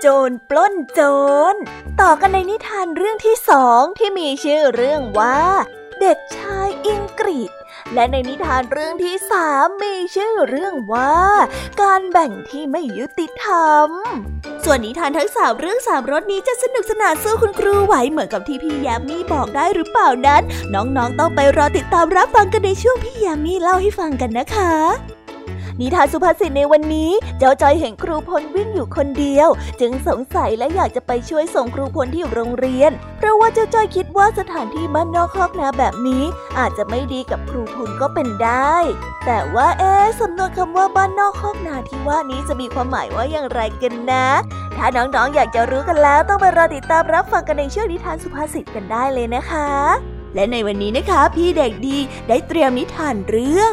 โจรปล้นโจร ต่อกันในนิทานเรื่องที่สองที่มีชื่อเรื่องว่า เด็กชายอิงกฤษและในนิทานเรื่องที่สามมีชื่อเรื่องว่า การแบ่งที่ไม่ยุติธรรม ส่วนนิทานทั้งสามเรื่องสามรสนี้จะสนุกสนานสู้คุณครูไหวเหมือนกับที่พี่ยามีบอกได้หรือเปล่านั้น น้องๆต้องไปรอติดตามรับฟังกันในช่วงพี่ยามีเล่าให้ฟังกันนะคะ นิทานสุภาษิตในวันนี้ เจ้าจอยเห็นครูพลวิ่งอยู่คนเดียว จึงสงสัยและอยากจะไปช่วยส่งครูพลที่โรงเรียน เพราะว่าเจ้าจอยคิดว่าสถานที่บ้านนอกคอกนาแบบนี้ อาจจะไม่ดีกับครูพลก็เป็นได้ แต่ว่าเอ๊สำนวนคำว่าบ้านนอกคอกนาที่ว่านี้จะมีความหมายว่าอย่างไรกันนะ ถ้าน้องๆอยากจะรู้กันแล้ว ต้องไปรอติดตามรับฟังกันในช่วงนิทานสุภาษิตกันได้เลยนะคะและในวันนี้นะคะ พี่เด็กดีได้เตรียมนิทานเรื่อง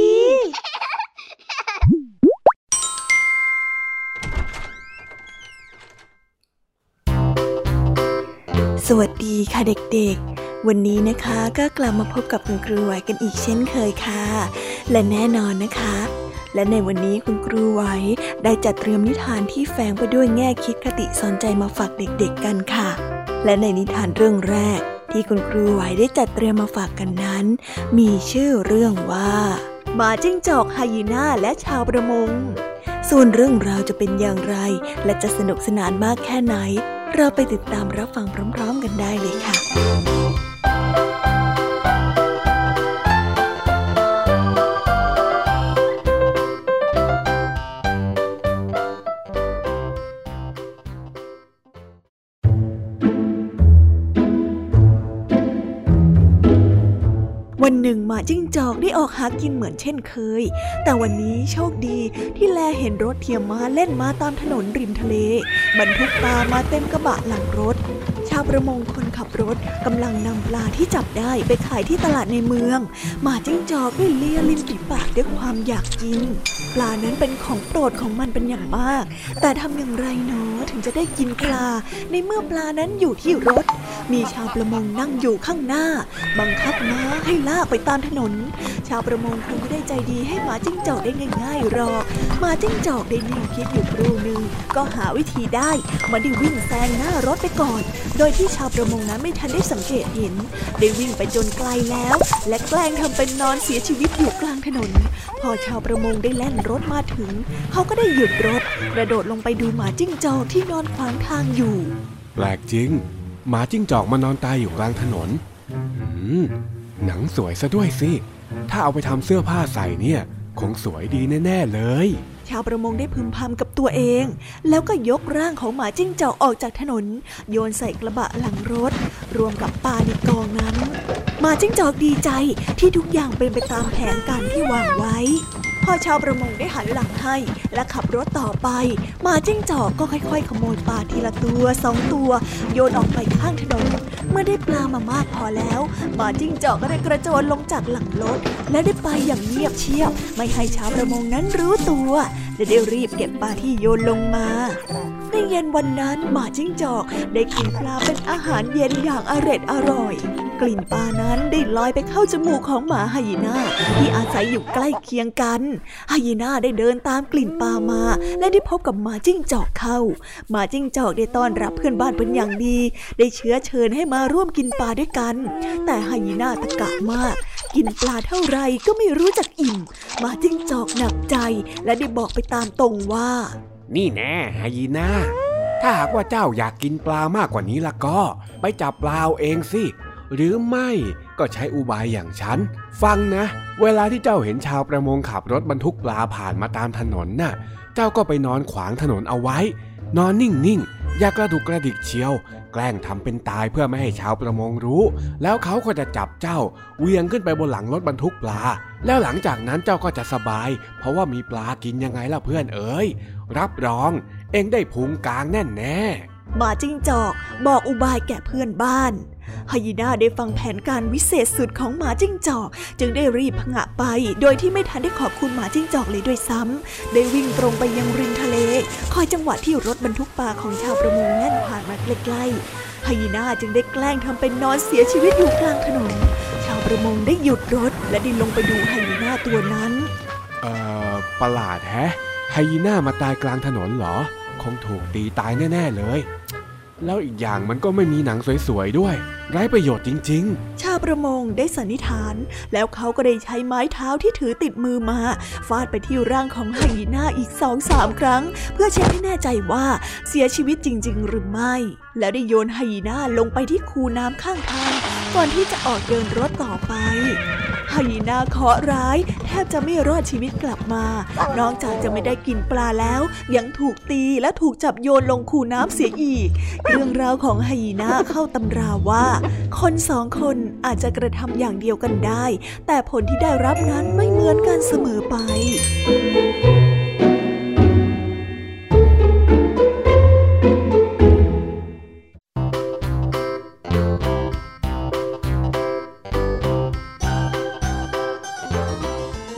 ี สวัสดีค่ะเด็กๆ วันนี้นะคะก็กลับมาพบกับคุณครูไหวกันอีกเช่นเคยค่ะ และแน่นอนนะคะ และในวันนี้คุณครูไหวได้จัดเตรียมนิทานที่แฝงไปด้วยแง่คิดคติสอนใจมาฝากเด็กๆกันค่ะ และในนิทานเรื่องแรก ที่คุณครูไหวได้จัดเตรียมมาฝากกันนั้น มีชื่อเรื่องว่าหมาจิ้งจอกไฮยีน่าและชาวประมง ส่วนเรื่องราวจะเป็นอย่างไร และจะสนุกสนานมากแค่ไหน เราไปติดตามรับฟังพร้อม ๆ กันได้เลยค่ะ จิ้งจอกได้ออกหากินเหมือนเช่นเคย แต่วันนี้โชคดีที่แลเห็นรถเทียมมาเล่นมาตามถนนริมทะเล บรรทุกปลามาเต็มกระบะหลังรถ ชาวประมงคนขับรถกำลังนำปลาที่จับได้ไปขายที่ตลาดในเมือง หมาจิ้งจอกได้เลียลิ้นปีปากด้วยความอยากกิน ปลานั้นเป็นของโปรดของมันเป็นอย่างมาก แต่ทำอย่างไรเนาะถึงจะได้กินปลาในเมื่อปลานั้นอยู่ที่รถ มีชาวประมงนั่งอยู่ข้างหน้า บังคับม้าให้ลากไปตามถนน ชาวประมงคงไม่ได้ใจดีให้หมาจิ้งจอกได้ง่ายๆหรอกหมาจิ้งจอกได้นิ่งคิดอยู่ครู่หนึ่งก็หาวิธีได้ มันได้วิ่งแซงหน้ารถไปก่อน โดยที่ชาวประมงนั้นไม่ทันได้สังเกตเห็น ได้วิ่งไปจนไกลแล้ว และแกล้งทำเป็นนอนเสียชีวิตอยู่กลางถนน พอชาวประมงได้แล่นรถมาถึง เขาก็ได้หยุดรถ กระโดดลงไปดูหมาจิ้งจอกที่นอนขวางทางอยู่ แปลกจริง หมาจิ้งจอกมานอนตายอยู่กลางถนนอืมหนังสวยซะด้วยสิ ถ้าเอาไปทำเสื้อผ้าใส่เนี่ย คงสวยดีแน่ ๆ เลย ชาวประมงได้พึมพำกับตัวเอง แล้วก็ยกร่างของหมาจิ้งจอกออกจากถนน โยนใส่กระบะหลังรถ รวมกับปลาในกองนั้น หมาจิ้งจอกดีใจที่ทุกอย่างเป็นไปตามแผนการที่วางไว้ พอชาวประมงได้หันหลังให้ และขับรถต่อไปหมาจิ้งจอกก็ค่อย ๆ ขโมยปลาทีละตัวสองตัว โยนออกไปข้างถนน เมื่อได้ปลามามากพอแล้ว หมาจิ้งจอกก็ได้กระโจนลงจากหลังรถ และได้ไปอย่างเงียบเชียบ ไม่ให้ชาวประมงนั้นรู้ตัว และได้รีบเก็บปลาที่โยนลงมาในเย็นวันนั้นหมาจิ้งจอกได้กินปลาเป็นอาหารเย็นอย่างอร็ดอร่อย กลิ่นปลานั้นได้ลอยไปเข้าจมูกของหมาไฮยีน่าที่อาศัยอยู่ใกล้เคียงกันไฮยีน่าได้เดินตามกลิ่นปลามา และได้พบกับหมาจิ้งจอกเข้าหมาจิ้งจอกได้ต้อนรับเพื่อนบ้านเป็นอย่างดี ได้เชื้อเชิญให้มาร่วมกินปลาด้วยกัน แต่ไฮยีน่าตะกะมาก กินปลาเท่าไรก็ไม่รู้จักอิ่ม มาจิ้งจอกหนักใจ และได้บอกไปตามตรงว่า นี่แน่ไฮยีน่าถ้าหากว่าเจ้าอยากกินปลามากกว่านี้ละก็ ไปจับปลาเอาเองสิ หรือไม่ก็ใช้อุบายอย่างฉัน ฟังนะ เวลาที่เจ้าเห็นชาวประมงขับรถบรรทุกปลาผ่านมาตามถนนน่ะ เจ้าก็ไปนอนขวางถนนเอาไว้ นอนนิ่งๆ อย่ากระดุกกระดิกเชียว แกล้งทำเป็นตายเพื่อไม่ให้ชาวประมงรู้ แล้วเขาก็จะจับเจ้าเวียงขึ้นไปบนหลังรถบรรทุกปลา แล้วหลังจากนั้นเจ้าก็จะสบาย เพราะว่ามีปลากินยังไงล่ะเพื่อนเอ๋ยรับรอง เองได้พุงกลางแน่แน่หมาจิ้งจอกบอกอุบายแก่เพื่อนบ้าน ไฮยีน่าได้ฟังแผนการวิเศษสุดของหมาจิ้งจอก จึงได้รีบพงะไป โดยที่ไม่ทันได้ขอบคุณหมาจิ้งจอกเลยด้วยซ้ำได้วิ่งตรงไปยังริมทะเล คอยจังหวะที่รถบรรทุกปลาของชาวประมงแล่นผ่านมาใกล้ๆไฮยีน่าจึงได้แกล้งทำเป็นนอนเสียชีวิตอยู่กลางถนน ชาวประมงได้หยุดรถ และได้ลงไปดูไฮยีน่าตัวนั้น เอ่อประหลาดแฮะไฮยีน่ามาตายกลางถนนเหรอ คงถูกตีตายแน่ ๆ เลย แล้วอีกอย่างมันก็ไม่มีหนังสวยๆด้วย ไร้ประโยชน์จริง ๆ ชาวประมงได้สันนิษฐาน แล้วเขาก็ได้ใช้ไม้เท้าที่ถือติดมือมา ฟาดไปที่ร่างของไฮยีน่าอีกสองสามครั้ง เพื่อเช็คให้แน่ใจว่าเสียชีวิตจริง ๆ หรือไม่ แล้วได้โยนไฮยีน่าลงไปที่คูน้ำข้างทางก่อนที่จะออกเดินรถต่อไป ไฮยีนาเคาะร้าย แทบจะไม่รอดชีวิตกลับมา นอกจากจะไม่ได้กินปลาแล้ว ยังถูกตีและถูกจับโยนลงคูน้ำเสียอีก เรื่องราวของไฮยีนาเข้าตำราว่า คนสองคนอาจจะกระทำอย่างเดียวกันได้ แต่ผลที่ได้รับนั้นไม่เหมือนกันเสมอไป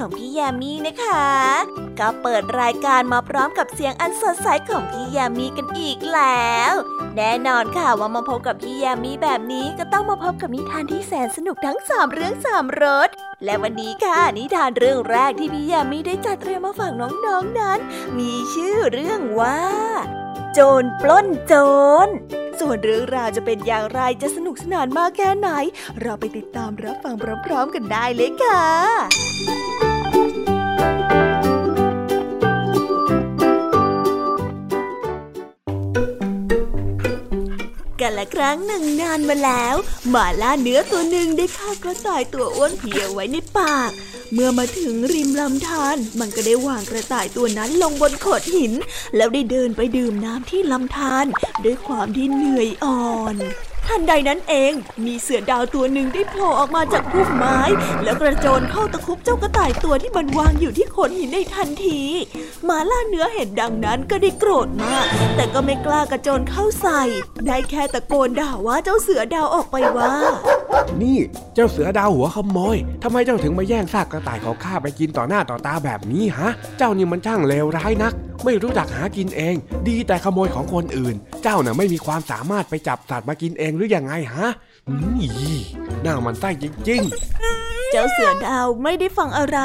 ของพี่ยามีนะคะ ก็เปิดรายการมาพร้อมกับเสียงอันสดใสของพี่ยามีกันอีกแล้ว แน่นอนค่ะว่ามาพบกับพี่ยามีแบบนี้ก็ต้องมาพบกับนิทานที่แสนสนุกทั้งสามเรื่องสามรสและวันนี้ค่ะนิทานเรื่องแรกที่พี่ยามีได้จัดเตรียมมาฝากน้องๆนนั้น มีชื่อเรื่องว่า โจรปล้นโจรส่วนเรื่องราวจะเป็นอย่างไรจะสนุกสนานมากแค่ไหน เราไปติดตามรับฟังพร้อมๆกันได้เลยค่ะ ละครั้งหนึ่งนานมาแล้วหมาล่าเนื้อตัวหนึ่งได้ฆ่ากระต่ายตัวอ้วนเพียไว้ในปาก เมื่อมาถึงริมลำธารมันก็ได้วางกระต่ายตัวนั้นลงบนโขดหิน แล้วได้เดินไปดื่มน้ำที่ลำธารด้วยความที่เหนื่อยอ่อน ทันใดนั้นเอง มีเสือดาวตัวหนึ่งได้โผล่ออกมาจากพุ่มไม้ แล้วกระโจนเข้าตะคุบเจ้ากระต่ายตัวที่มันวางอยู่ที่โขดหินในทันทีหมาล่าเนื้อเห็นดังนั้นก็ได้โกรธมาก แต่ก็ไม่กล้ากระโจนเข้าใส่ ได้แค่ตะโกนด่าว่าเจ้าเสือดาวออกไปว่า นี่เจ้าเสือดาวหัวขโมยทำไมเจ้าถึงมาแย่งซากกระต่ายของข้าไปกินต่อหน้าต่อตาแบบนี้ฮะ เจ้านี่มันช่างเลวร้ายนัก ไม่รู้จักหากินเอง ดีแต่ขโมยของคนอื่น เจ้าน่ะไม่มีความสามารถไปจับสัตว์มากินเองหรือยังไงฮะอืมหน้ามันไส้จริงเจ้าเสือดาวไม่ได้ฟังอะไร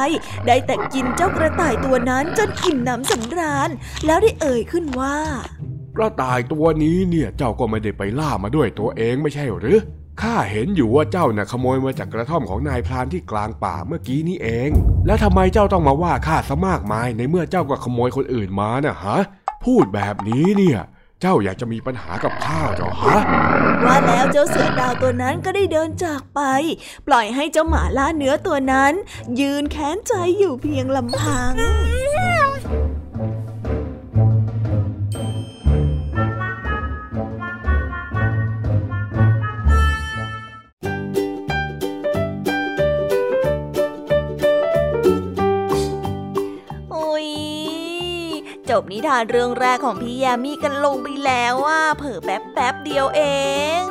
ได้แต่กินเจ้ากระต่ายตัวนั้นจนอิ่มหนำสำราญ แล้วได้เอ่ยขึ้นว่าๆกระต่ายตัวนี้เนี่ยเจ้าก็ไม่ได้ไปล่ามาด้วยตัวเองไม่ใช่หรือข้าเห็นอยู่ว่าเจ้าน่ะขโมยมาจากกระท่อมของนายพรานที่กลางป่าเมื่อกี้นี้เอง แล้วทำไมเจ้าต้องมาว่าข้าซะมากมายในเมื่อเจ้าก็ขโมยคนอื่นมาน่ะฮะ พูดแบบนี้เนี่ย เจ้าอยากจะมีปัญหากับข้าเหรอฮะ ว่าแล้วเจ้าเสือดาวตัวนั้นก็ได้เดินจากไป ปล่อยให้เจ้าหมาล่าเนื้อตัวนั้น ยืนแค้นใจอยู่เพียงลำพัง บนิทานเรื่องแรกของพี่ยามีกันลงไปแล้วว่าเผลอแป๊บแป๊บเดียวเอง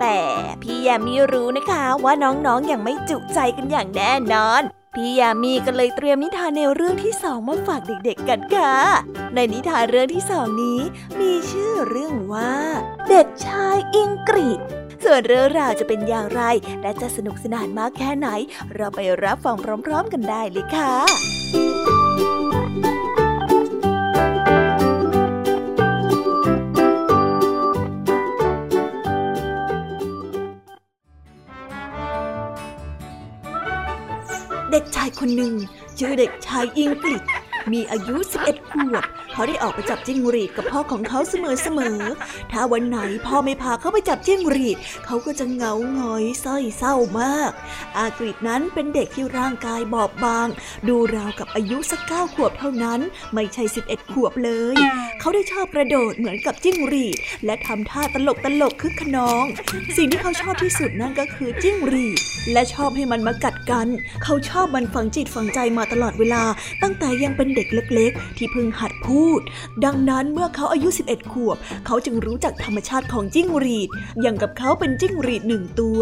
แต่พี่ยามีรู้นะคะว่าน้องๆออย่างไม่จุใจกันอย่างแน่นอนพี่ยามีก็เลยเตรียมนิทานในวเรื่องที่สองมาฝากเด็กๆกันค่ะ ในนิทานเรื่องที่สองนี้ มีชื่อเรื่องว่า เด็กชายอิงกฤษส่วนเรื่องราวจะเป็นอย่างไร และจะสนุกสนานมากแค่ไหน เราไปรับฟังพร้อม ๆ กันได้เลยค่ะ เด็กชายคนหนึ่งชื่อเด็กชายอิงกฤษมีอายุ 11 ขวบ เขาได้ออกไปจับจิ้งหรีดกับพ่อของเขาเสมอๆ ถ้าวันไหนพ่อไม่พาเขาไปจับจิ้งหรีด เขาก็จะเหงาหงอยส้อยเศร้ามาก อากฤษนั้นเป็นเด็กที่ร่างกายบอบบาง ดูราวกับอายุสักเก้าขวบเท่านั้น ไม่ใช่11ขวบเลย เขาได้ชอบกระโดดเหมือนกับจิ้งหรีด และทำท่าตลกตลกคึกขนอง สิ่งที่เขาชอบที่สุดนั่นก็คือจิ้งหรีด และชอบให้มันมากัดกัน เขาชอบมันฝังจิตฝังใจมาตลอดเวลา ตั้งแต่ยังเป็นเด็กเล็ก ๆ ที่เพิ่งหัดพูดดังนั้นเมื่อเขาอายุ 11 ขวบ เขาจึงรู้จักธรรมชาติของจิ้งหรีด อย่างกับเขาเป็นจิ้งหรีดหนึ่งตัว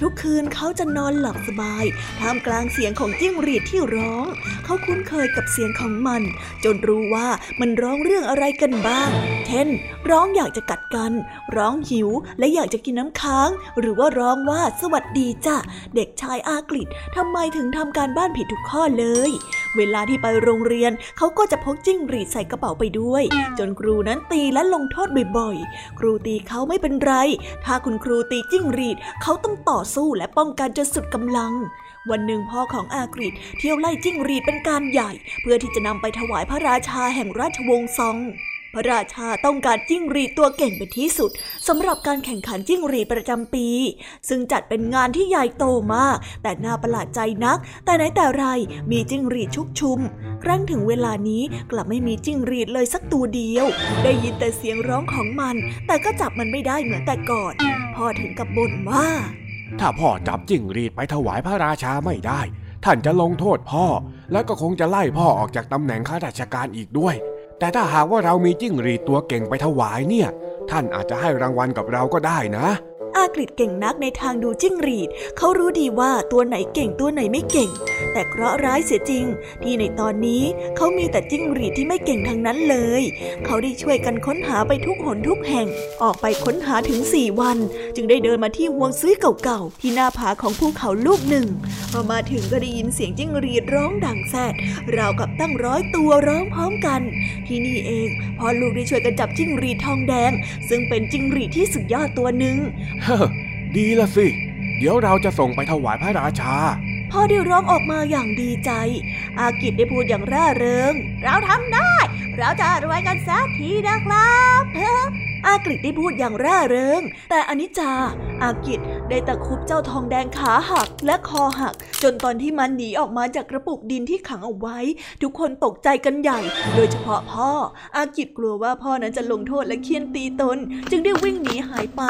ทุกคืนเขาจะนอนหลับสบายท่ามกลางเสียงของจิ้งหรีดที่ร้อง เขาคุ้นเคยกับเสียงของมัน จนรู้ว่ามันร้องเรื่องอะไรกันบ้าง เช่น ร้องอยากจะกัดกัน ร้องหิวและอยากจะกินน้ำค้าง หรือว่าร้องว่าสวัสดีจ้ะเด็กชายอากฤษทำไมถึงทำการบ้านผิดทุกข้อเลย เวลาที่ไปโรงเรียนเขาก็จะพกจิ้งหรีดใส่กระเป๋าไปด้วย จนครูนั้นตีและลงโทษบ่อยๆ ครูตีเขาไม่เป็นไร ถ้าคุณครูตีจิ้งหรีดเขาต้องต่อสู้และป้องกันจนสุดกำลัง วันหนึ่งพ่อของอากฤษเที่ยวไล่จิ้งหรีดเป็นการใหญ่ เพื่อที่จะนำไปถวายพระราชาแห่งราชวงศ์ซ้อง พระราชาต้องการจิ้งหรีดตัวเก่งเป็นที่สุดสำหรับการแข่งขันจิ้งหรีดประจำปี ซึ่งจัดเป็นงานที่ใหญ่โตมาก แต่น่าประหลาดใจนัก แต่ไหนแต่ไรมีจิ้งหรีดชุกชุม ครั้งถึงเวลานี้กลับไม่มีจิ้งหรีดเลยสักตัวเดียว ได้ยินแต่เสียงร้องของมัน แต่ก็จับมันไม่ได้เหมือนแต่ก่อนพ่อถึงกับบ่นว่า ถ้าพ่อจับจิ้งหรีดไปถวายพระราชาไม่ได้ ท่านจะลงโทษพ่อ แล้วก็คงจะไล่พ่อออกจากตำแหน่งข้าราชการอีกด้วย แต่ถ้าหากว่าเรามีจิ้งหรีดตัวเก่งไปถวายเนี่ย ท่านอาจจะให้รางวัลกับเราก็ได้นะ อากฤษเก่งนักในทางดูจิ้งหรีด เขารู้ดีว่าตัวไหนเก่งตัวไหนไม่เก่ง แต่เคราะห์ร้ายเสียจริง ที่ในตอนนี้เขามีแต่จิ้งหรีดที่ไม่เก่งทั้งนั้นเลย เขาได้ช่วยกันค้นหาไปทุกหนทุกแห่ง ออกไปค้นหาถึงสี่วัน จึงได้เดินมาที่ห่วงซุยเก่าๆที่หน้าผาของภูเขาลูกหนึ่งพอมาถึงก็ได้ยินเสียงจิ้งหรีดร้องดังแซดราวกับตั้งร้อยตัวร้องพร้อมกัน ที่นี่เองพอลูกได้ช่วยกันจับจิ้งหรีดทองแดง ซึ่งเป็นจิ้งหรีดที่สุดยอดตัวหนึ่งเฮ้อดีละสิ เดี๋ยวเราจะส่งไปถวายพระราชา พ่อได้ร้องออกมาอย่างดีใจ อากิจได้พูดอย่างร่าเริง เราทำได้ เราจะรวยกันสักทีนะครับเฮ้ออากฤษได้พูดอย่างร่าเริง แต่อนิจจา อากิจได้ตะคุบเจ้าทองแดงขาหักและคอหัก จนตอนที่มันหนีออกมาจากกระปุกดินที่ขังเอาไว้ ทุกคนตกใจกันใหญ่ โดยเฉพาะพ่อ อากิจกลัวว่าพ่อนั้นจะลงโทษและเคี่ยนตีตน จึงได้วิ่งหนีหายไป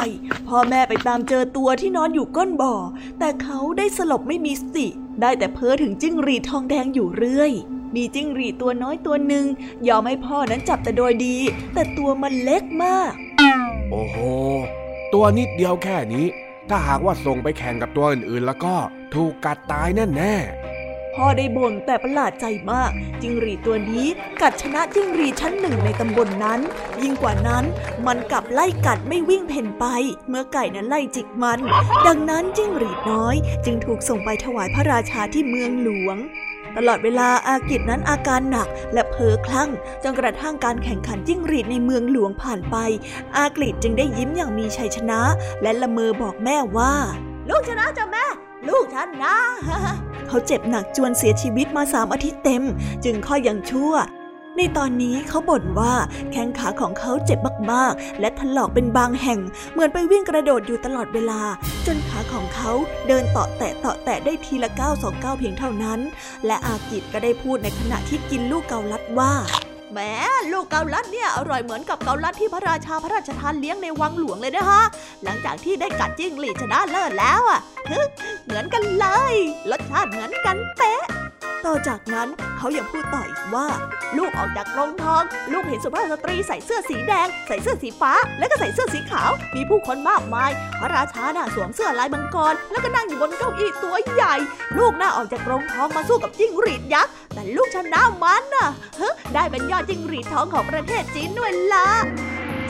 พ่อแม่ไปตามเจอตัวที่นอนอยู่ก้นบ่อ แต่เขาได้สลบไม่มีสติ ได้แต่เพ้อถึงจิ้งรีดทองแดงอยู่เรื่อย มีจิ้งหรีดตัวน้อยตัวหนึ่งยอมให้พ่อนั้นจับแต่โดยดี แต่ตัวมันเล็กมาก โอ้โห ตัวนิดเดียวแค่นี้ ถ้าหากว่าส่งไปแข่งกับตัวอื่นๆ แล้วก็ถูกกัดตายแน่แน่พ่อได้บ่นแต่ประหลาดใจมาก จิ้งหรีดตัวนี้กัดชนะจิ้งหรีดชั้นหนึ่งในตำบลนนั้น ยิ่งกว่านั้นมันกลับไล่กัดไม่วิ่งเพ่นไป เมื่อไก่นั้นไล่จิกมัน ดังนั้นจิ้งหรีดน้อย จึงถูกส่งไปถวายพระราชาที่เมืองหลวง ตลอดเวลาอากิจนั้นอาการหนักและเพ้อคลั่งจนกระทั่งการแข่งขันจิ้งหรีดในเมืองหลวงผ่านไป อากฤษจึงได้ยิ้มอย่างมีชัยชนะ และละเมอบอกแม่ว่า ลูกชนะจ้ะแม่ ลูกชนะเขาเจ็บหนักจวนเสียชีวิตมาสามอาทิตย์เต็ม จึงค่อยยังชั่ว ในตอนนี้เขาบ่นว่าแข้งขาของเขาเจ็บมากๆ และถลอกเป็นบางแห่ง เหมือนไปวิ่งกระโดดอยู่ตลอดเวลา จนขาของเขาเดินเตาะแตะเตาะแตะได้ทีละก้าวสองก้าวเพียงเท่านั้น และอากิจก็ได้พูดในขณะที่กินลูกเกาลัดว่าแหมลูกเกาลัดเนี่ยอร่อยเหมือนกับเกาลัดที่พระราชาพระราชทานเลี้ยงในวังหลวงเลยนะฮะ หลังจากที่ได้กัดจิ้งหรีดชนะเลิศแล้วอะฮึเหมือนกันเลย รสชาติเหมือนกันเป๊ะ ต่อจากนั้นเขายังพูดต่ออีกว่า ลูกออกจากกรงทอง ลูกเห็นสุภาพสตรีใส่เสื้อสีแดง ใส่เสื้อสีฟ้า และก็ใส่เสื้อสีขาว มีผู้คนมากมาย พระราชาน่ะสวมเสื้อลายมังกร แล้วก็นั่งอยู่บนเก้าอี้ตัวใหญ่ ลูกน่าออกจากกรงทองมาสู้กับจิ้งหรีดยักษ์ แต่ลูกชนะมันน่ะเฮ้ได้เป็นยอดจิ้งหรีดทองของประเทศจีนด้วยล่ะ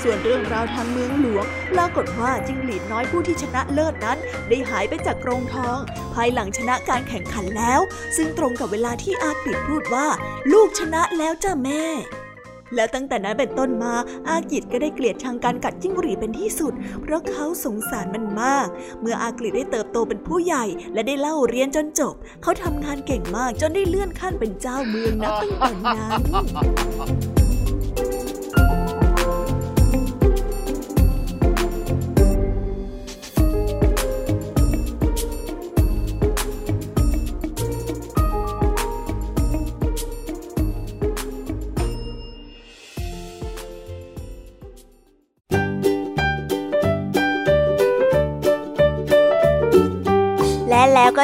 ส่วนเรื่องราวทางเมืองหลวงปรากฏว่าจิ้งหรีดน้อยผู้ที่ชนะเลิศนั้น ได้หายไปจากกรงทอง ภายหลังชนะการแข่งขันแล้ว ซึ่งตรงกับเวลาที่อากฤษพูดว่า ลูกชนะแล้วจ้าแม่ แล้วตั้งแต่นั้นเป็นต้นมา อากิจก็ได้เกลียดชังการกัดจิ้งหรีเป็นที่สุด เพราะเขาสงสารมันมาก เมื่ออากฤษได้เติบโตเป็นผู้ใหญ่ และได้เล่าเรียนจนจบ เขาทำงานเก่งมากจนได้เลื่อนขั้นเป็นเจ้าเมืองนับตั้งแต่นั้น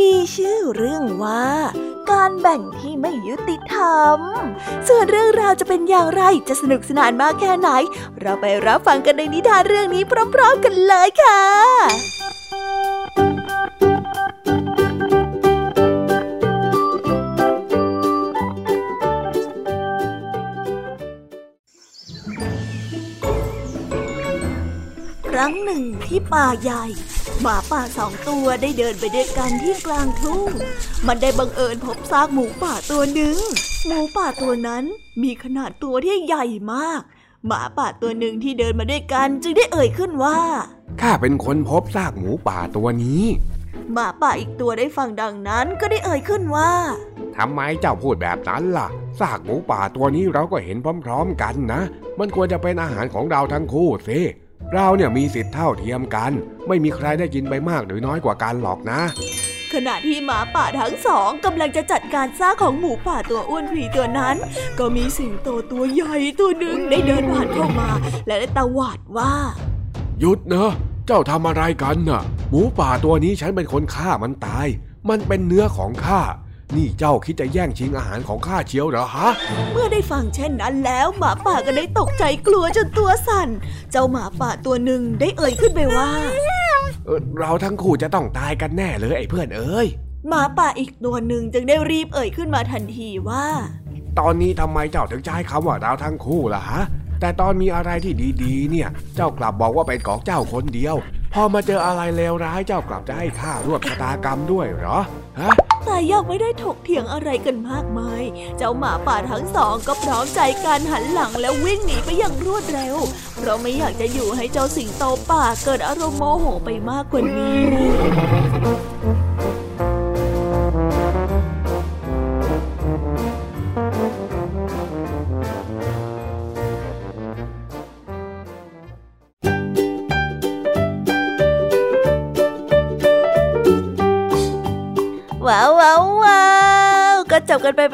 มีชื่อเรื่องว่า การแบ่งที่ไม่ยุติธรรม ส่วนเรื่องราวจะเป็นอย่างไรจะสนุกสนานมากแค่ไหน เราไปรับฟังกันในนิทานเรื่องนี้พร้อมๆกันเลยค่ะครั้งหนึ่งที่ป่าใหญ่ หมาป่าสองตัวได้เดินไปด้วยกันที่กลางทุ่ง มันได้บังเอิญพบซากหมูป่าตัวหนึ่ง หมูป่าตัวนั้นมีขนาดตัวที่ใหญ่มาก หมาป่าตัวหนึ่งที่เดินมาด้วยกันจึงได้เอ่ยขึ้นว่า ข้าเป็นคนพบซากหมูป่าตัวนี้ หมาป่าอีกตัวได้ฟังดังนั้นก็ได้เอ่ยขึ้นว่าทำไมเจ้าพูดแบบนั้นล่ะซากหมูป่าตัวนี้เราก็เห็นพร้อม ๆ กันนะ มันควรจะเป็นอาหารของเราทั้งคู่สิ เราเนี่ยมีสิทธิ์เท่าเทียมกัน ไม่มีใครได้กินไปมากหรือน้อยกว่ากันหรอกนะ ขณะที่หมาป่าทั้งสองกำลังจะจัดการซากของหมูป่าตัวอ้วนผีตัวนั้น ก็มีสิงโตตัวใหญ่ตัวหนึ่งได้เดินผ่านเข้ามา และได้ตะหวาดว่า หยุดนะเจ้าทำอะไรกันน่ะ หมูป่าตัวนี้ฉันเป็นคนฆ่ามันตาย มันเป็นเนื้อของข้า นี่เจ้าคิดจะแย่งชิงอาหารของข้าเชียวเหรอฮะ เมื่อได้ฟังเช่นนั้นแล้วหมาป่าก็ได้ตกใจกลัวจนตัวสั่น เจ้าหมาป่าตัวหนึ่งได้เอ่ยขึ้นไปว่าเออเราทั้งคู่จะต้องตายกันแน่เลยไอ้เพื่อนเอ้ย หมาป่าอีกตัวหนึ่งจึงได้รีบเอ่ยขึ้นมาทันทีว่า ตอนนี้ทำไมเจ้าถึงใช้คำว่าเราทั้งคู่ล่ะฮะแต่ตอนมีอะไรที่ดีๆ เนี่ย เจ้ากลับบอกว่าเป็นของเจ้าคนเดียว พอมาเจออะไรเลวร้ายเจ้ากลับจะให้ข้าร่วมชะตากรรมด้วยเหรอ ฮะ แต่ยังไม่ได้ถกเถียงอะไรกันมากมาย เจ้าหมาป่าทั้งสองก็พร้อมใจการหันหลังแล้ววิ่งหนีไปอย่างรวดเร็ว เพราะไม่อยากจะอยู่ให้เจ้าสิงโตป่าเกิดอารมณ์โมโหไปมากกว่านี้ ก็จบกันไป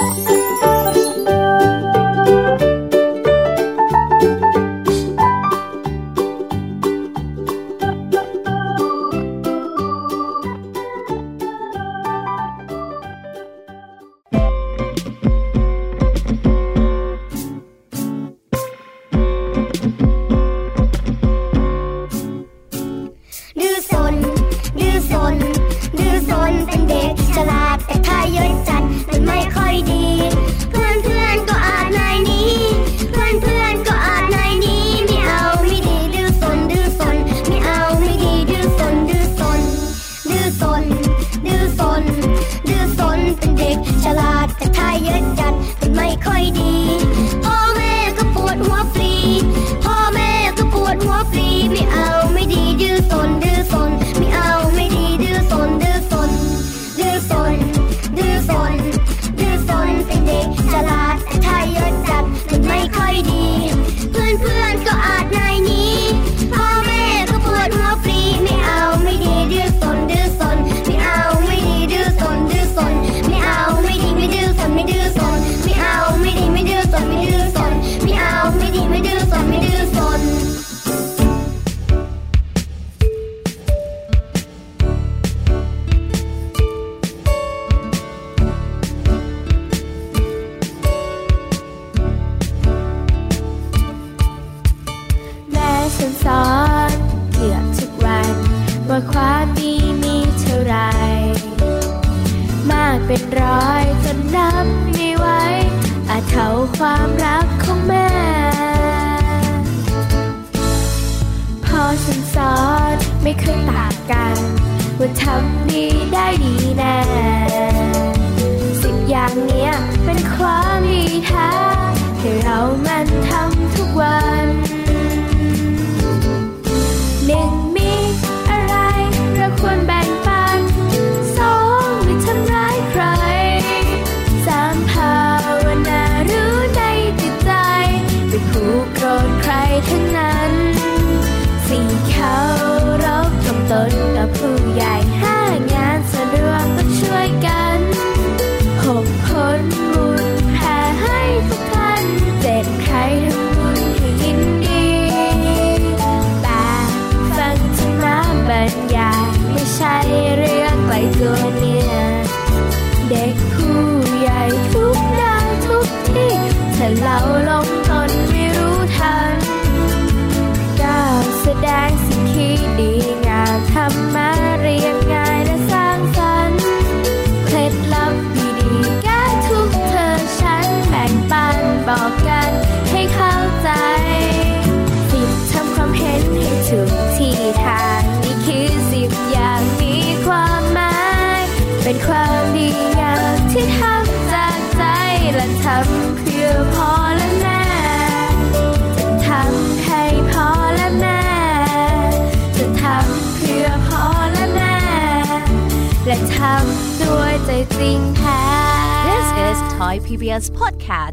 Thai PBS Podcast.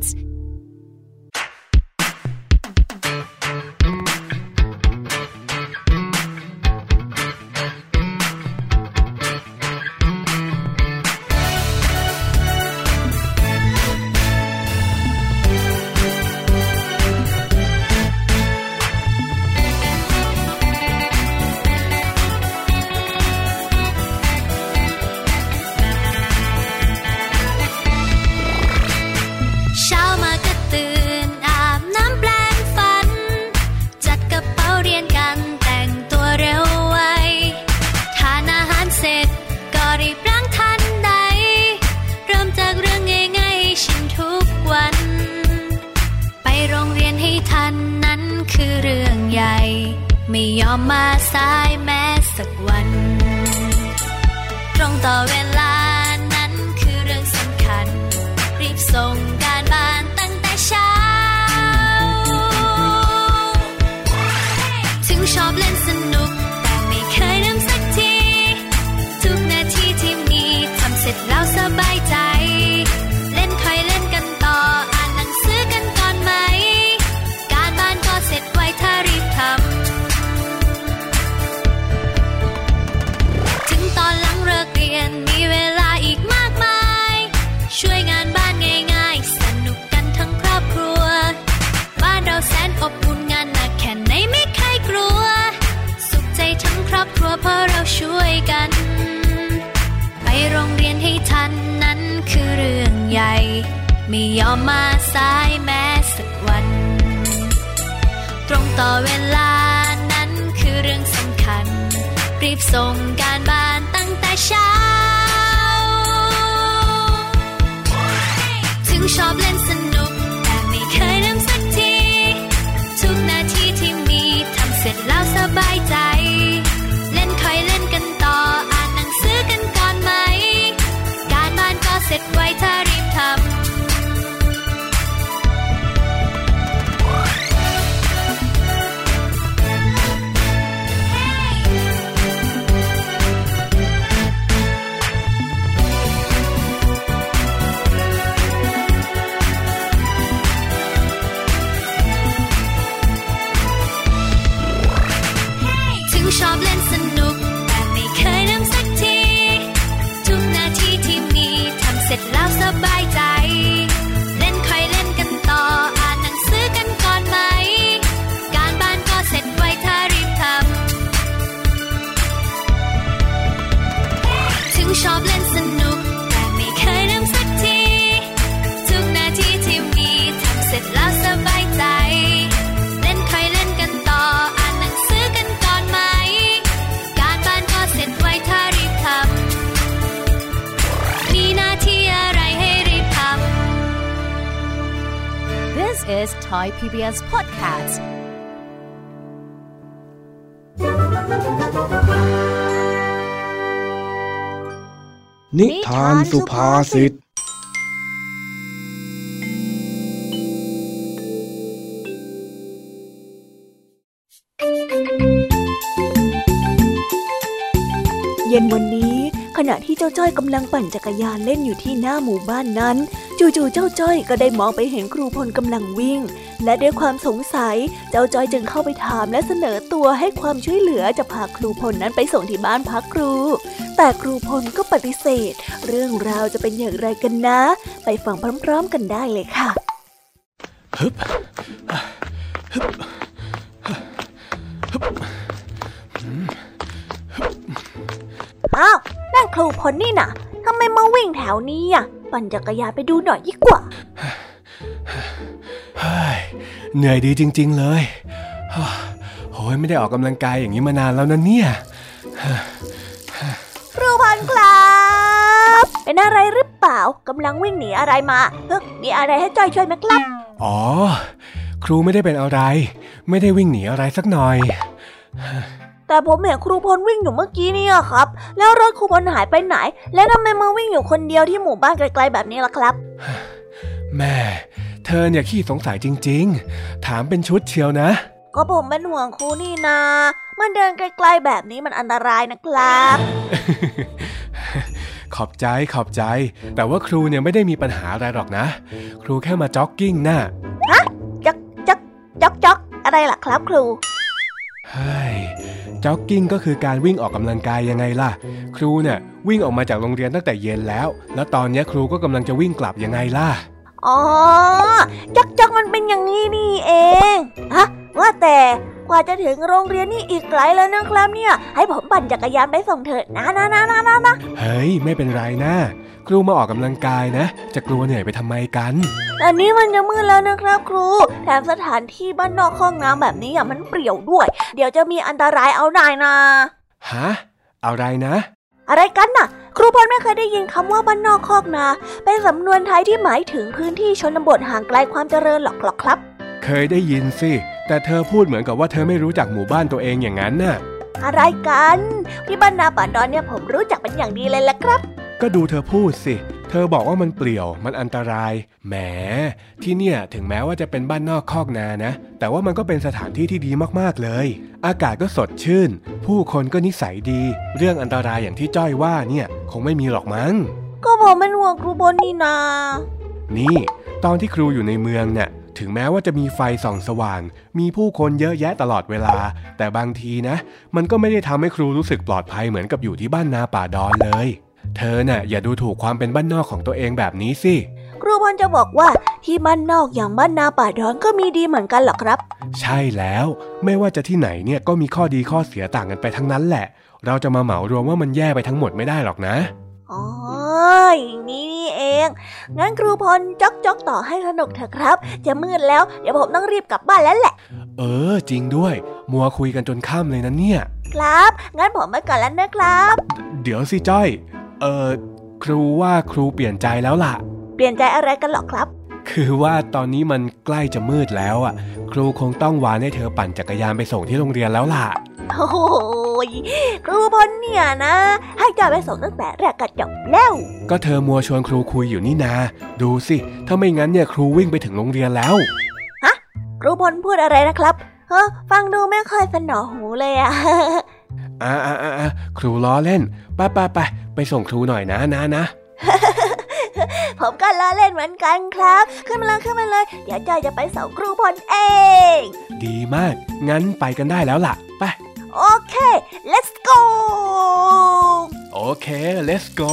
าสุภาษิตเย็นวันนี้ ขณะที่เจ้าจ้อยกำลังปั่นจักรยานเล่นอยู่ที่หน้าหมู่บ้านนั้น จู่ๆเจ้าจ้อยก็ได้มองไปเห็นครูพลกำลังวิ่ง และด้วยความสงสัยเจ้าจ้อยจึงเข้าไปถามและเสนอตัวให้ความช่วยเหลือจะพาครูพลนั้นไปส่งที่บ้านพักครู แต่ครูพลก็ปฏิเสธ เรื่องราวจะเป็นอย่างไรกันนะ ไปฟังพร้อมๆกันได้เลยค่ะอ้าวนั่นครูพลนี่นะทำไมมาวิ่งแถวนี้อะ ปั่นจักรยานไปดูหน่อยดีกว่า เฮ้ยเหนื่อยดีจริง ๆ เลยฮ่าโอ้ยไม่ได้ออกกำลังกายอย่างนี้มานานแล้วนะเนี่ยครูพลครับ เป็นอะไรหรือเปล่ากำลังวิ่งหนีอะไรมาเฮ้ยมีอะไรให้จอยช่วยไหมครับ อ๋อ ครูไม่ได้เป็นอะไร ไม่ได้วิ่งหนีอะไรสักหน่อย แต่ผมเห็นครูพลวิ่งอยู่เมื่อกี้เนี่ยครับ แล้วรถครูพลหายไปไหน และทำไมมาวิ่งอยู่คนเดียวที่หมู่บ้านไกลๆแบบนี้ล่ะครับ แม่เธอเนี่ยขี้สงสัยจริง ๆ ถามเป็นชุดเชียวนะ ก็ผมเป็นห่วงครูนี่นา มันเดินไกลๆแบบนี้มันอันตรายนะครับ ขอบใจขอบใจ แต่ว่าครูเนี่ยไม่ได้มีปัญหาอะไรหรอกนะ ครูแค่มาจ็อกกิ้งน่ะจ๊อกจ๊อกจ๊อกจ๊อกอะไรล่ะครับครูเฮ้ยจ็อกกิ้งก็คือการวิ่งออกกำลังกายยังไงล่ะ ครูเนี่ยวิ่งออกมาจากโรงเรียนตั้งแต่เย็นแล้ว แล้วตอนเนี้ยครูก็กำลังจะวิ่งกลับยังไงล่ะ อ๋อจ๊อกจ๊อกมันเป็นอย่างนี้นี่เองฮะว่าแต่กว่าจะถึงโรงเรียนนี่อีกไกลแล้วนะครับเนี่ย ให้ผมปั่นจักรยานไปส่งเถอะนะนะนะนะนะนะเฮ้ย ไม่เป็นไรนะครูมาออกกำลังกายนะ จะกลัวเหนื่อยไปทำไมกันแต่นี้มันจะมืดแล้วนะครับครูแถมสถานที่บ้านนอกห้องน้ำแบบนี้อะมันเปรี่ยวด้วย เดี๋ยวจะมีอันตรายเอาได้นะฮะอะไรนะ อะไรกันน่ะ ครูพลไม่เคยได้ยินคำว่าบ้านนอกคอกนา เป็นสำนวนไทยที่หมายถึงพื้นที่ชนบทห่างไกลความเจริญหรอกหรอกครับ เคยได้ยินสิ แต่เธอพูดเหมือนกับว่าเธอไม่รู้จักหมู่บ้านตัวเองอย่างนั้นน่ะ อะไรกัน ที่บ้านนาป่าดอนเนี่ยผมรู้จักเป็นอย่างดีเลยละครับ ก็ดูเธอพูดสิ เธอบอกว่ามันเปลี่ยว มันอันตราย แหม ที่เนี่ยถึงแม้ว่าจะเป็นบ้านนอกคอกนานะ แต่ว่ามันก็เป็นสถานที่ที่ดีมากๆเลย อากาศก็สดชื่น ผู้คนก็นิสัยดี เรื่องอันตรายอย่างที่จ้อยว่าเนี่ย คงไม่มีหรอกมั้ง ก็ผมเป็นห่วงครูบนนี่นา นี่ ตอนที่ครูอยู่ในเมืองเนี่ยถึงแม้ว่าจะมีไฟส่องสว่าง มีผู้คนเยอะแยะตลอดเวลา แต่บางทีนะ มันก็ไม่ได้ทำให้ครูรู้สึกปลอดภัยเหมือนกับอยู่ที่บ้านนาป่าดอนเลย เธอน่ะอย่าดูถูกความเป็นบ้านนอกของตัวเองแบบนี้สิครูพลจะบอกว่าที่บ้านนอกอย่างบ้านนาป่าดอนก็มีดีเหมือนกันเหรอครับ ใช่แล้วไม่ว่าจะที่ไหนเนี่ยก็มีข้อดีข้อเสียต่างกันไปทั้งนั้นแหละ เราจะมาเหมารวมว่ามันแย่ไปทั้งหมดไม่ได้หรอกนะอ๋ออย่างนี้นี่เอง งั้นครูพลจอกจอกต่อให้สนุกเถอะครับ จะมืดแล้ว เดี๋ยวผมต้องรีบกลับบ้านแล้วแหละ เออ จริงด้วย มัวคุยกันจนค่ำเลยนะเนี่ย ครับ งั้นผมไปก่อนแล้วนะครับ เดี๋ยวสิจ้อย เออครูว่าครูเปลี่ยนใจแล้วล่ะ เปลี่ยนใจอะไรกันหรอครับ คือว่าตอนนี้มันใกล้จะมืดแล้วอะ ครูคงต้องวานให้เธอปั่นจักรยานไปส่งที่โรงเรียนแล้วล่ะ โอ้ยครูพลเนี่ยนะ ให้จอยไปส่งตั้งแต่แรกกระจบแล้ว ก็เธอมัวชวนครูคุยอยู่นี่นา ดูสิ ถ้าไม่งั้นเนี่ยครูวิ่งไปถึงโรงเรียนแล้วครูพลพูดอะไรนะครับเฮ้อฟังดูไม่ค่อยสนอหูเลยอะ อ่าอ่าอ่าครูล้อเล่นไปไปไปไปส่งครูหน่อยนะนะนะผมก็ล้อเล่นเหมือนกันครับ ขึ้นมาเลยขึ้นมาเลยเดี๋ยวจอยจะไปส่งครูพลเอง ดีมาก งั้นไปกันได้แล้วล่ะ ไป โอเค let's go โอเค let's go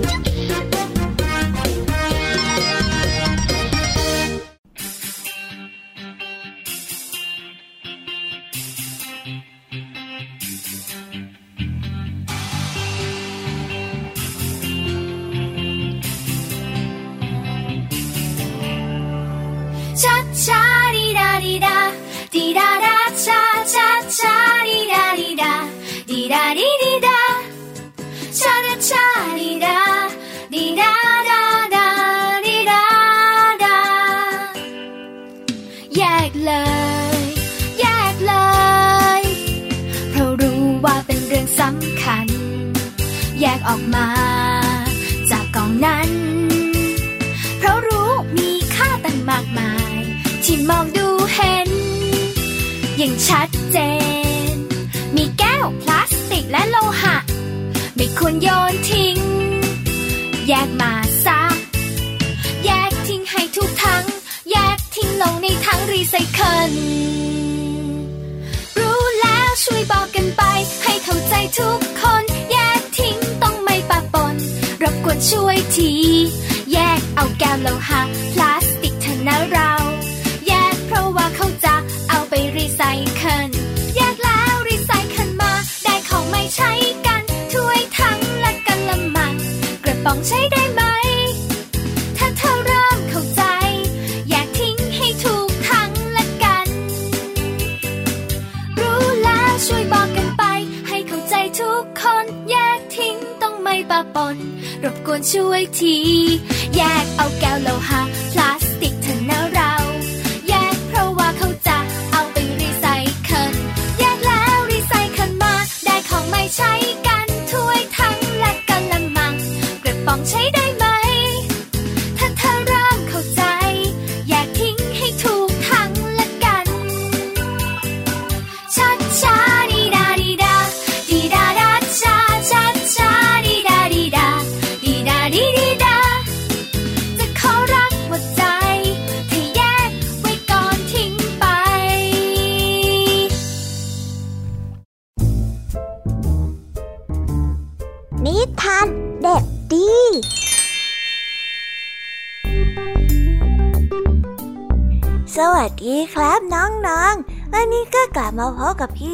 Bye.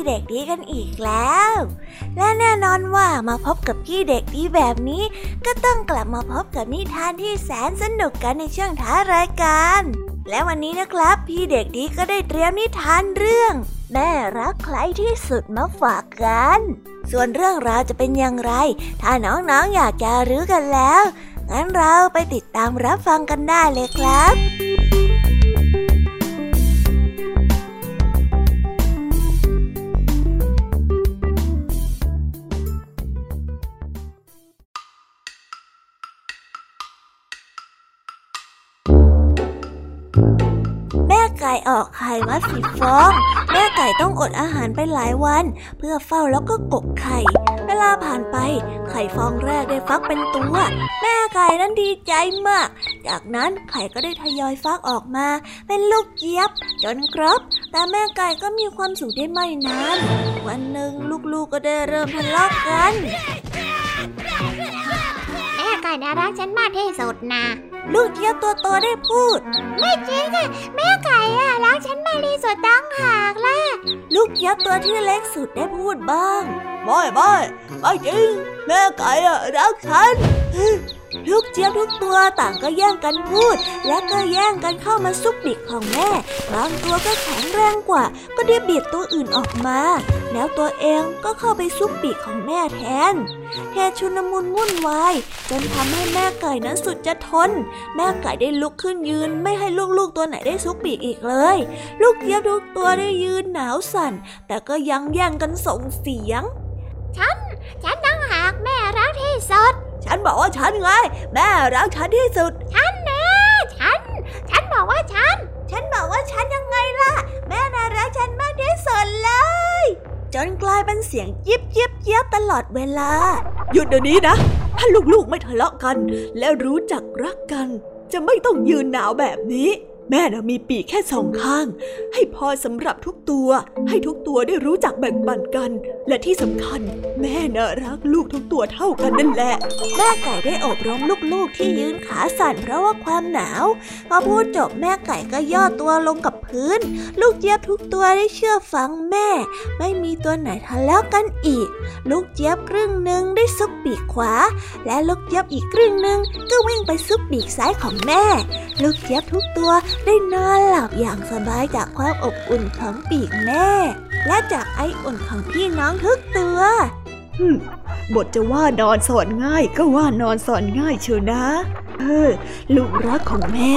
เด็กดีกันอีกแล้ว และแน่นอนว่ามาพบกับพี่เด็กดีแบบนี้ ก็ต้องกลับมาพบกับนิทานที่แสนสนุกกันในช่วงท้ายรายการ และวันนี้นะครับ พี่เด็กดีก็ได้เตรียมนิทานเรื่อง แม่รักใครที่สุดมาฝากกัน ส่วนเรื่องราวจะเป็นอย่างไร ถ้าน้องๆออยากจะรู้กันแล้ว งั้นเราไปติดตามรับฟังกันได้เลยครับ ออกไข่มาสิบฟอง แม่ไก่ต้องอดอาหารไปหลายวัน เพื่อเฝ้าแล้วก็กกไข่ เวลาผ่านไป ไข่ฟองแรกได้ฟักเป็นตัว แม่ไก่นั้นดีใจมาก จากนั้นไข่ก็ได้ทยอยฟักออกมา เป็นลูกเจี๊ยบ จนครบ แต่แม่ไก่ก็มีความสุขได้ไม่นานวันหนึ่งลูกๆก็ได้เริ่มทะเลาะกัน แม่ไก่น่ารักฉันมากที่สุดนะ ลูกเจี๊ยบตัวโตได้พูด ไม่จริงอะแม่ไก่อะรักฉันมากที่สุดตั้งหากล่ะ ลูกเจี๊ยบตัวที่เล็กสุดได้พูดบ้างไม่ไม่ไม่จริง แม่ไก่อะรักฉันลูกเจี๊ยบทุกตัวต่างก็แย่งกันพูด และก็แย่งกันเข้ามาซุกปีกของแม่ บางตัวก็แข็งแรงกว่า ก็ได้เบียดตัวอื่นออกมา แล้วตัวเองก็เข้าไปซุกปีกของแม่แทนเหตุชุนมุนวุ่นวายจนทำให้แม่ไก่นั้นสุดจะทนแม่ไก่ได้ลุกขึ้นยืน ไม่ให้ลูกๆตัวไหนได้ซุกปีกอีกเลย ลูกเจี๊ยบทุกตัวได้ยืนหนาวสั่น แต่ก็ยังแย่งกันส่งเสียงฉันตั้งหากแม่รักที่สุด ฉันบอกว่าฉันไง แม่รักฉันที่สุด ฉันนะฉัน ฉันบอกว่าฉัน ฉันบอกว่าฉันยังไงล่ะ แม่น่ารักฉันมากที่สุดเลย จนกลายเป็นเสียงยิบยิบเยิบตลอดเวลา หยุดเดี๋ยวนี้นะ ถ้าลูกๆไม่ทะเลาะกัน และรู้จักรักกัน จะไม่ต้องยืนหนาวแบบนี้ แม่น่ะมีปีกแค่สองข้าง ให้พอสำหรับทุกตัว ให้ทุกตัวได้รู้จักแบ่งปันกัน และที่สำคัญ แม่น่ะรักลูกทุกตัวเท่ากันนั่นแหละ แม่ไก่ได้อบรมลูกๆที่ยืนขาสั่นเพราะว่าความหนาว พอพูดจบแม่ไก่ก็ย่อตัวลงกับพื้น ลูกเจี๊ยบทุกตัวได้เชื่อฟังแม่ ไม่มีตัวไหนทะเลาะกันอีก ลูกเจี๊ยบครึ่งหนึ่งได้ซุกปีกขวา และลูกเจี๊ยบอีกครึ่งหนึ่งก็วิ่งไปซุกปีกซ้ายของแม่ ลูกเจี๊ยบทุกตัวได้นอนหลับอย่างสบายจากความอบอุ่นของปีกแม่ และจากไออุ่นของพี่น้องทุกตัวบทจะว่านอนสอนง่ายก็ว่านอนสอนง่ายเชียวนะ เออ ลูกรักของแม่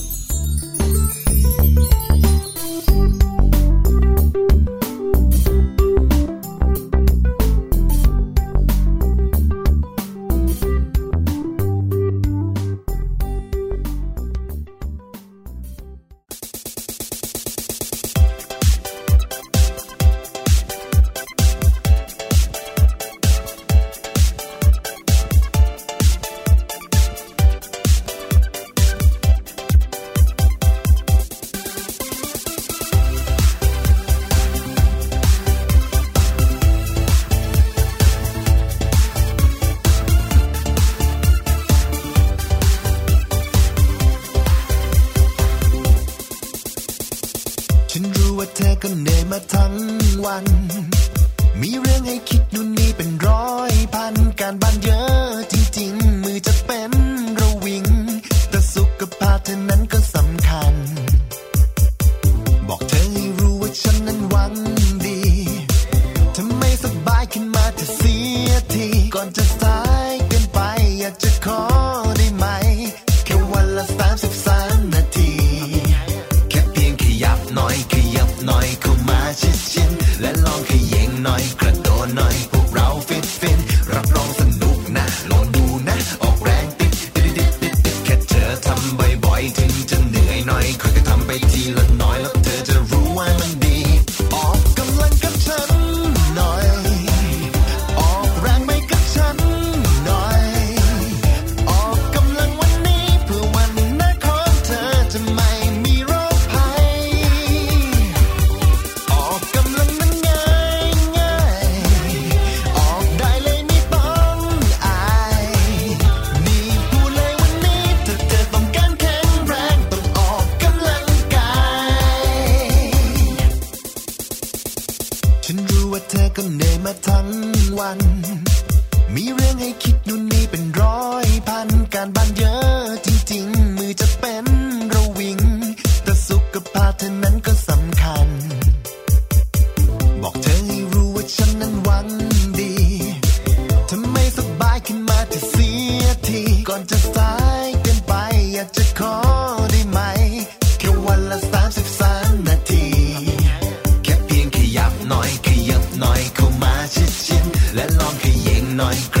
ว่าเธอก็เหนื่อยมาทั้งวัน มีเรื่องให้คิดนู่นนี่เป็นร้อยพัน การบ้านเยอะจริงๆ มือจะเป็นระวิง แต่สุขภาพเธอนั้นก็สำคัญ บอกเธอให้รู้ว่าฉันนั้นหวังดี ทำไม่สบายขึ้นมาจะเสียทีก่อนจะสาย my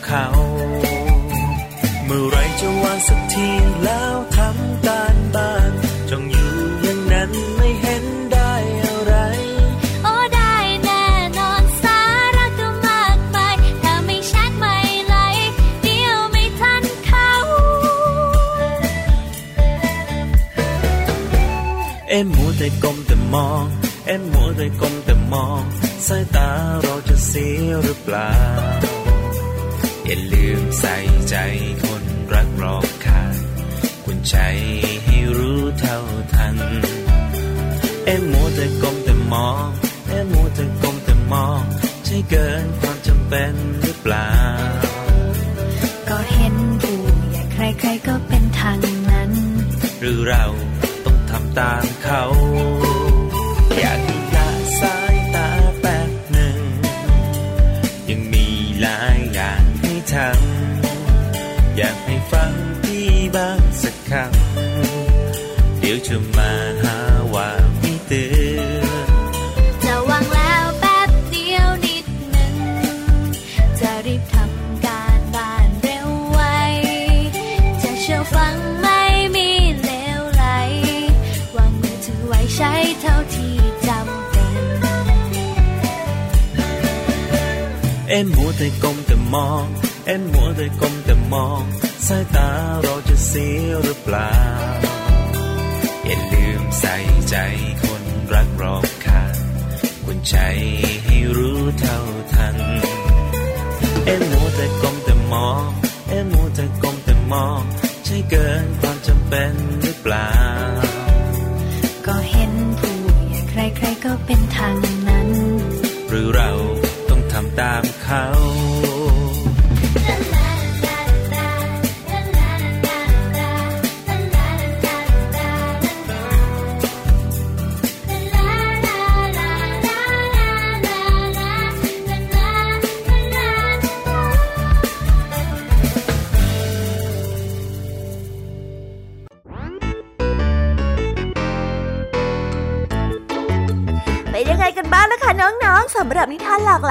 เมื่อไรจะวางสักทีแล้วทำการบ้านจงอยู่อย่างนั้นไม่เห็นได้อะไร โอ้ได้แน่นอนสาระก็มากมายถ้าไม่แชทไม่ไลค์เดียวไม่ทันเขา เอ็มมัวแต่ก้มแต่มอง เอ็มมัวแต่ก้มแต่มอง สายตาเราจะเสียหรือเปล่า อย่าลืมใส่ใจคนรักรอบค่างคุณใจให้รู้เท่าทัน เอ็มมัวแต่ก้มแต่มอง เอ็มมัวแต่ก้มแต่มอง ใช่เกินความจำเป็นหรือเปล่า ก็เห็นผู้ใหญ่ใครๆก็เป็นทางนั้น หรือเราต้องทำตามเขา อยาก ทำอยากให้ฟังพี่บ้างสักคำเดี๋ยวจะมาหาว่าไม่เตือนจะวางแล้วแป๊บเดียวนิดหนึ่งจะรีบทำการบ้านเร็วไว จะเชื่อฟังไม่มีเลวไหลวางมือถือไว้ใช้เท่าที่จำเอ็มมัวแต่ก้มแต่มอง เอ็มมัวแต่ก้มแต่มองสายตาเราจะเสียหรือเปล่า อย่าลืมใส่ใจคนรักรอบค่างคุณใจให้รู้เท่าทัน เอ็มมัวแต่ก้มแต่มอง เอ็มมัวแต่ก้มแต่มอง ใช่เกินความจำเป็นหรือเปล่า ก็เห็นผู้ใหญ่ใครๆก็เป็นทางนั้น หรือเรา